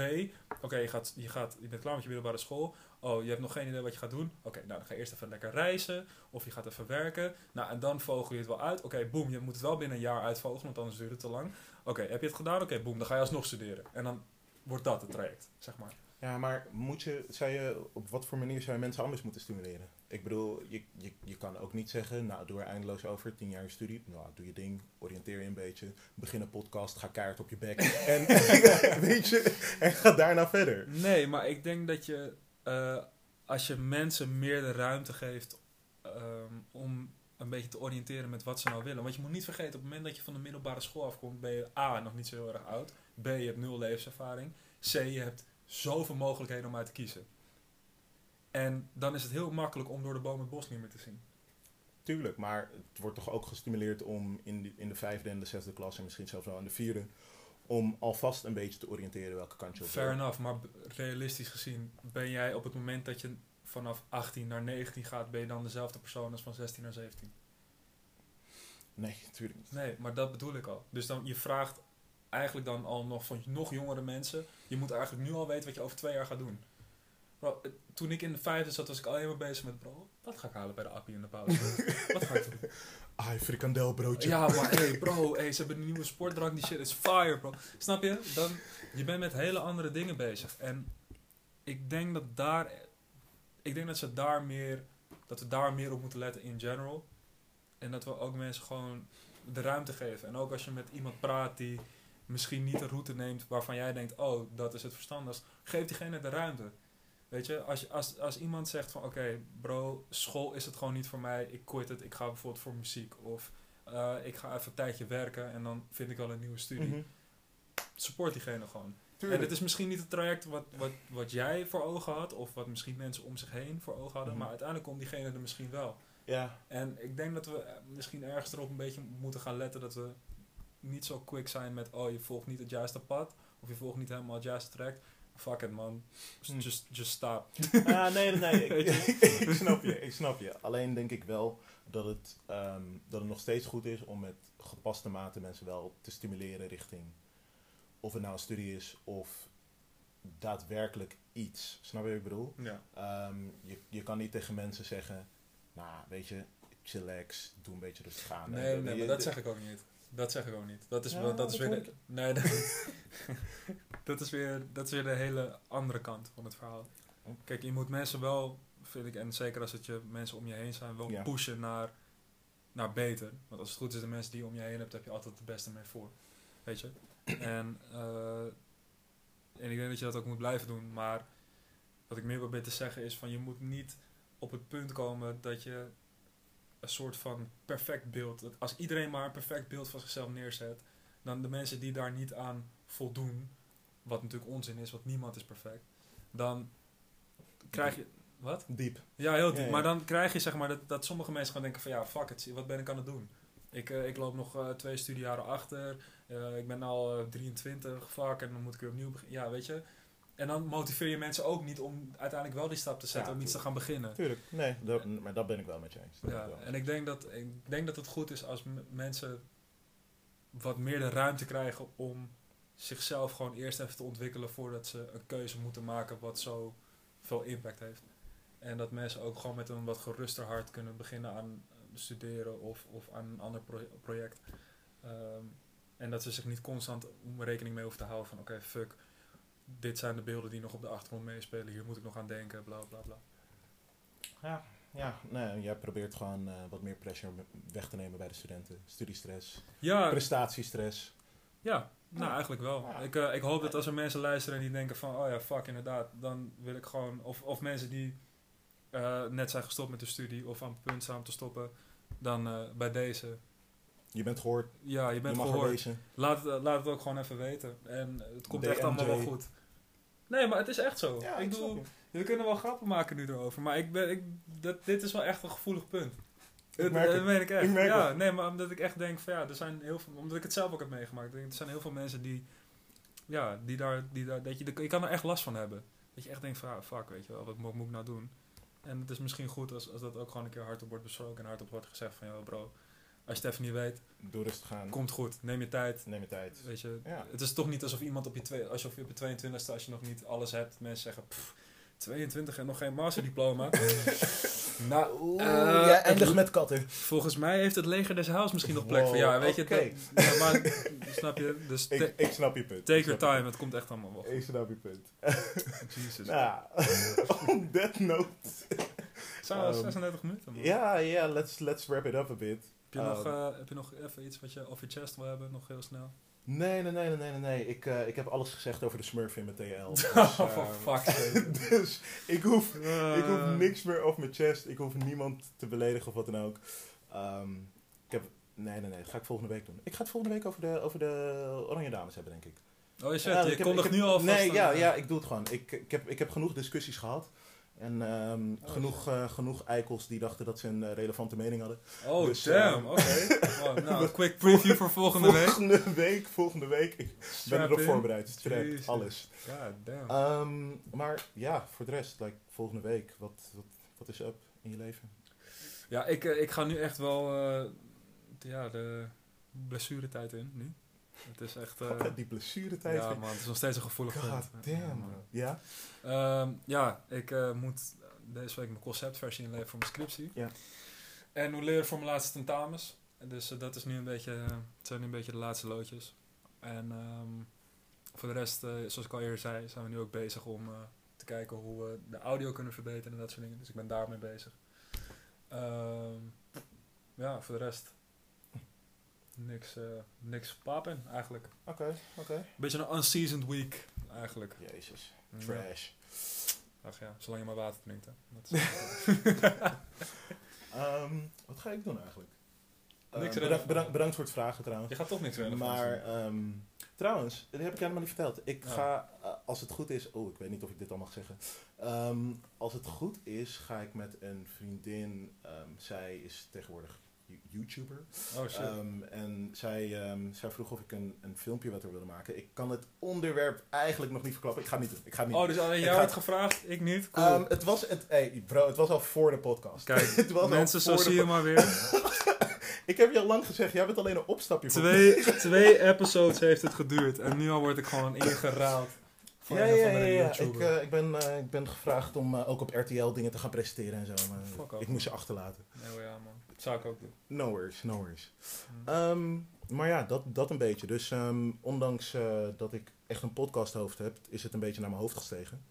oké, je, gaat, je, gaat, je bent klaar met je middelbare school, oh, je hebt nog geen idee wat je gaat doen, oké, nou dan ga je eerst even lekker reizen, of je gaat even werken, nou en dan vogel je het wel uit, oké, boem, je moet het wel binnen een jaar uitvogelen, want anders duurt het te lang. Oké, heb je het gedaan? Oké, boem, dan ga je alsnog studeren. En dan wordt dat het traject, zeg maar. Ja, maar moet je, zou je, op wat voor manier zou je mensen anders moeten stimuleren? Ik bedoel, je, je, je kan ook niet zeggen, nou, doe er eindeloos over, tien jaar studie, nou, doe je ding, oriënteer je een beetje, begin een podcast, ga kaart op je bek en, weet je, en ga daarna verder. Nee, maar ik denk dat je, eh, als je mensen meer de ruimte geeft ehm, om een beetje te oriënteren met wat ze nou willen. Want je moet niet vergeten, op het moment dat je van de middelbare school afkomt, ben je A, nog niet zo heel erg oud. B, je hebt nul levenservaring. C, je hebt zoveel mogelijkheden om uit te kiezen. En dan is het heel makkelijk om door de boom het bos niet meer te zien. Tuurlijk, maar het wordt toch ook gestimuleerd om in de, in de vijfde en de zesde klas en misschien zelfs wel in de vierde, om alvast een beetje te oriënteren welke kant je op Fair enough, maar realistisch gezien ben jij op het moment dat je vanaf 18 naar 19 gaat, ben je dan dezelfde persoon als van 16 naar 17? Nee, natuurlijk niet. Nee, maar dat bedoel ik al. Dus dan, je vraagt eigenlijk dan al nog van nog jongere mensen, je moet eigenlijk nu al weten wat je over twee jaar gaat doen. Bro, eh, toen ik in de vijfde zat, was ik alleen maar bezig met, bro, wat ga ik halen bij de appie in de pauze? wat ga ik doen? Ah, frikandelbroodje. Ja, maar hey bro, hey, ze hebben een nieuwe sportdrank, die shit is fire bro. Snap je? Dan, je bent met hele andere dingen bezig. En ik denk dat daar, ik denk dat ze daar meer, dat we daar meer op moeten letten in general. En dat we ook mensen gewoon de ruimte geven. En ook als je met iemand praat die misschien niet een route neemt waarvan jij denkt, oh, dat is het verstandigst, geef diegene de ruimte. Weet je, als, als, als iemand zegt van oké, bro, school is het gewoon niet voor mij, ik quit het, ik ga bijvoorbeeld voor muziek. Of eh, ik ga even een tijdje werken en dan vind ik wel een nieuwe studie. Mhm. Support diegene gewoon. Tuurlijk. En het is misschien niet het traject wat, wat, wat jij voor ogen had, of wat misschien mensen om zich heen voor ogen hadden, Mhm. maar uiteindelijk komt diegene er misschien wel. Ja, En ik denk dat we misschien ergens erop een beetje moeten gaan letten dat we niet zo quick zijn met, oh je volgt niet het juiste pad, of je volgt niet helemaal het juiste traject. Fuck it man, Hm. just, just stop. Ah, nee, nee, Ik, ik snap je, ik snap je. Alleen denk ik wel dat het, ehm, dat het nog steeds goed is om met gepaste mate mensen wel te stimuleren richting of het nou een studie is of daadwerkelijk iets. Snap je wat ik bedoel? Ja. Ehm, je, je kan niet tegen mensen zeggen, nou weet je, chillax, doe een beetje rustig aan. Nee, nee, maar dat zeg ik ook niet. Dat zeg ik ook niet. Dat is, Ja, dat is weer de, nee, dat, dat, is weer, dat is weer de hele andere kant van het verhaal. Kijk, je moet mensen wel, vind ik, en zeker als het je mensen om je heen zijn, wel Ja. pushen naar, naar beter. Want als het goed is, de mensen die je om je heen hebt, heb je altijd het beste mee voor. Weet je? En, eh, en ik denk dat je dat ook moet blijven doen. Maar wat ik meer probeer te zeggen is van je moet niet op het punt komen dat je een soort van perfect beeld. dat Als iedereen maar een perfect beeld van zichzelf neerzet, dan de mensen die daar niet aan voldoen, wat natuurlijk onzin is, want niemand is perfect, dan krijg je. Wat? Diep. Ja, heel diep. Ja, ja. Maar dan krijg je zeg maar dat, dat sommige mensen gaan denken van ja, fuck it, wat ben ik aan het doen? Ik, eh, ik loop nog eh, twee studiejaren achter, eh, ik ben al eh, 23, fuck, en dan moet ik weer opnieuw beginnen. Ja, weet je, en dan motiveer je mensen ook niet om uiteindelijk wel die stap te zetten, Ja, om iets te gaan beginnen. Tuurlijk, nee, dat, maar dat ben ik wel met je eens. Ja, en ik denk, dat, ik denk dat het goed is als mensen wat meer de ruimte krijgen om zichzelf gewoon eerst even te ontwikkelen voordat ze een keuze moeten maken wat zo veel impact heeft. En dat mensen ook gewoon met een wat geruster hart kunnen beginnen aan studeren of, of aan een ander pro- project. Ehm, en dat ze zich niet constant rekening mee hoeven te houden van oké, fuck, dit zijn de beelden die nog op de achtergrond meespelen, hier moet ik nog aan denken, bla bla bla. Ja, ja nee, jij probeert gewoon eh, wat meer pressure weg te nemen bij de studenten. Studiestress, Ja, prestatiestress. Ja, nou Ja. eigenlijk wel. Ja. Ik, eh, ik hoop dat als er mensen luisteren en die denken van, oh ja, fuck inderdaad, dan wil ik gewoon, of, of mensen die eh, net zijn gestopt met de studie of aan het punt staan om te stoppen, dan eh, bij deze, Je bent gehoord, ja, je bent je mag gehoord. Laat, het- laat het ook gewoon even weten. En het komt echt allemaal wel goed. Nee, maar het is echt zo. Ja, ik ik bedoel, we kunnen wel grappen maken nu erover, maar ik ben, ik, dat, dit is wel echt een gevoelig punt. Dat, merk dat meen ik echt. Ik merk ja, het. nee, maar omdat ik echt denk van ja, er zijn heel veel, omdat ik het zelf ook heb meegemaakt. Er zijn heel veel mensen die, ja, die daar, die daar, dat je, je kan er echt last van hebben. Dat je echt denkt van, ah, fuck, weet je wel, wat moet, moet ik nou doen? En het is misschien goed als, als dat ook gewoon een keer hardop wordt besproken en hardop wordt gezegd van, ja bro, als je het even niet weet, Doe rustig aan. komt goed, neem je tijd. Neem je tijd. Weet je, Ja. het is toch niet alsof iemand op je, twee, als je op je 22 e als je nog niet alles hebt, mensen zeggen, pff, 22 en nog geen masterdiploma. nou, Oeh, eh, jij eindigt het- met katten. volgens mij heeft het leger des Huis misschien nog plek voor. Ja, Wow, weet je, dat- ja, maar, snap je? Dus Ik, ik snap je punt. take your time, het komt echt allemaal wel. Ik snap je punt. Jesus. Nou, on that note. Zijn we al Ehm, 36 minuten, man. Ja, ja, let's, let's wrap it up a bit. Heb, je nog, Ehm, eh, heb je nog even iets wat je off je chest wil hebben, nog heel snel? Nee, nee, nee, nee, nee, nee. Ik, eh, ik heb alles gezegd over de Smurf in mijn TL. Dus, Oh, eh, sake. dus ik hoef, ik hoef niks meer op mijn chest. Ik hoef niemand te beledigen of wat dan ook. Ehm, ik heb, nee, nee, nee. Dat ga ik volgende week doen. Ik ga het volgende week over de, over de Oranje Dames hebben, denk ik. Oh shit, Ja, je ik heb- kondigt ik heb- nu al vast Nee, ja, ja, ik doe het gewoon. Ik, ik, heb, ik heb genoeg discussies gehad. En ehm, Oh, genoeg, eh, genoeg eikels die dachten dat ze een eh, relevante mening hadden. Oh, Dus, damn, eh, oké. Wow, nou, een quick preview voor volgende week. Volgende week, volgende week. Ik ben erop in. voorbereid. Strap, Jezus. alles. God damn. Ehm, maar ja, voor de rest, like, volgende week, wat, wat, wat is up in je leven? Ja, ik, eh, ik ga nu echt wel ja, de blessuretijd in, nu. Het is echt... eh, Fuck, die blessuretijd. ja man, het is nog steeds een gevoelig God punt. damn. Ja, man. man. Ja? Ehm, ja, ik eh, moet deze week mijn conceptversie inleveren voor mijn scriptie. Ja. En hoe leren voor mijn laatste tentamens. Dus eh, dat is nu een beetje, het zijn nu een beetje de laatste loodjes. En ehm, voor de rest, zoals ik al eerder zei, zijn we nu ook bezig om te kijken hoe we de audio kunnen verbeteren en dat soort dingen. Dus ik ben daarmee bezig. Ehm, ja, voor de rest niks, eh niks pap in eigenlijk. Oké, oké. Beetje een unseasoned week eigenlijk. Jezus. Ja. Trash. Ach ja, zolang je maar water drinkt. Hè. Dat is, Ehm, wat ga ik doen eigenlijk? Niks bedankt, relevant. bedankt, bedankt voor het vragen trouwens. je gaat toch niks relevants Maar ehm, trouwens, dat heb ik helemaal niet verteld. Ik Ja. ga, eh, als het goed is, oh, ik weet niet of ik dit al mag zeggen. Ehm, als het goed is, ga ik met een vriendin. ehm, zij is tegenwoordig YouTuber. Oh shit. Ehm, en zij, ehm, zij vroeg of ik een, een filmpje wat er wilde maken. Ik kan het onderwerp eigenlijk nog niet verklappen. Ik ga het niet doen. Ik ga het niet oh, dus alleen jij had gevraagd, ik niet? Cool. Ehm, het was, het, hey, bro, het was al voor de podcast. Kijk, het was al mensen, zo zie je maar weer. Ik heb je al lang gezegd, jij bent alleen een opstapje voor twee, twee episodes heeft het geduurd. En nu al word ik gewoon ingeraald. Ja, ja, ja. Ik, eh, ik, ben, eh, ik ben gevraagd om eh, ook op RTL dingen te gaan presenteren en zo. Maar Fuck off. ik moest je achterlaten. Nee, ja man. Dat zou ik ook doen. No worries, no worries. Hm. Ehm, maar ja, dat, dat een beetje. Dus ehm, ondanks eh, dat ik echt een podcasthoofd heb, is het een beetje naar mijn hoofd gestegen.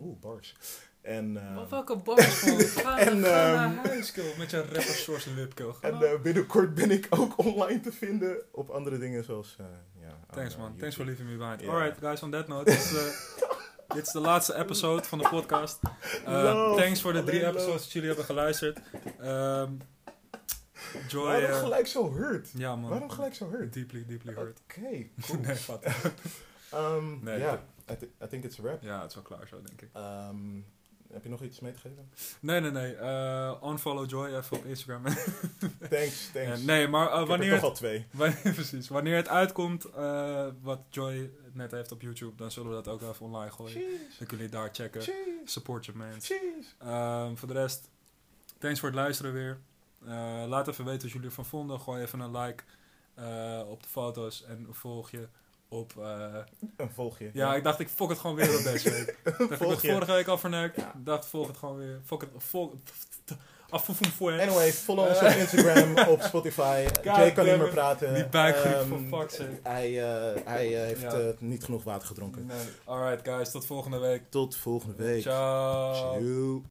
Oeh, bars. En, ehm, Wat welke bars man. Ga, En, ga ehm, naar huis, kill. Met je rapper source lipkill. En eh, binnenkort ben ik ook online te vinden op andere dingen zoals... eh, ja, Thanks man. Thanks for leaving me behind. Ja. Alright guys, on that note. Dit is, dit is de laatste episode van de podcast. Eh, thanks voor de drie episodes dat jullie hebben geluisterd. Ehm Joy. Waarom eh, gelijk zo hurt? ja man. Waarom gelijk zo hurt? Deeply, deeply hurt. Oké, cool. nee, wat. Ehm, Nee, ja, I, thi- I think it's a wrap. Ja, het is wel klaar zo denk ik. Ehm, heb je nog iets mee te geven? Nee, nee, nee. eh, unfollow Joy even op Instagram. Thanks, Ja, thanks. nee, maar Ik er wanneer, toch het, al twee. wanneer, precies, wanneer het uitkomt, wat Joy net heeft op YouTube, dan zullen we dat ook even online gooien. Cheese, Dan kunnen jullie daar checken. Support your man. cheese. Ehm, voor de rest, thanks voor het luisteren weer. Eh, laat even weten wat jullie ervan vonden. Gooi even een like eh, op de foto's en volg je op... eh, Een volgje. ja, ik dacht ik fok het gewoon weer op deze week. dacht ik Volg het vorige week al verneukt. Ja. dacht volg het gewoon weer. Fok het, volg. Anyway, follow ons op Instagram, op Spotify. Jay kan niet meer praten. Die buikgriep, fuck's sake. Hij, hij heeft Ja. niet genoeg water gedronken. Nee. Alright guys, tot volgende week. Tot volgende week. Ciao. Ciao.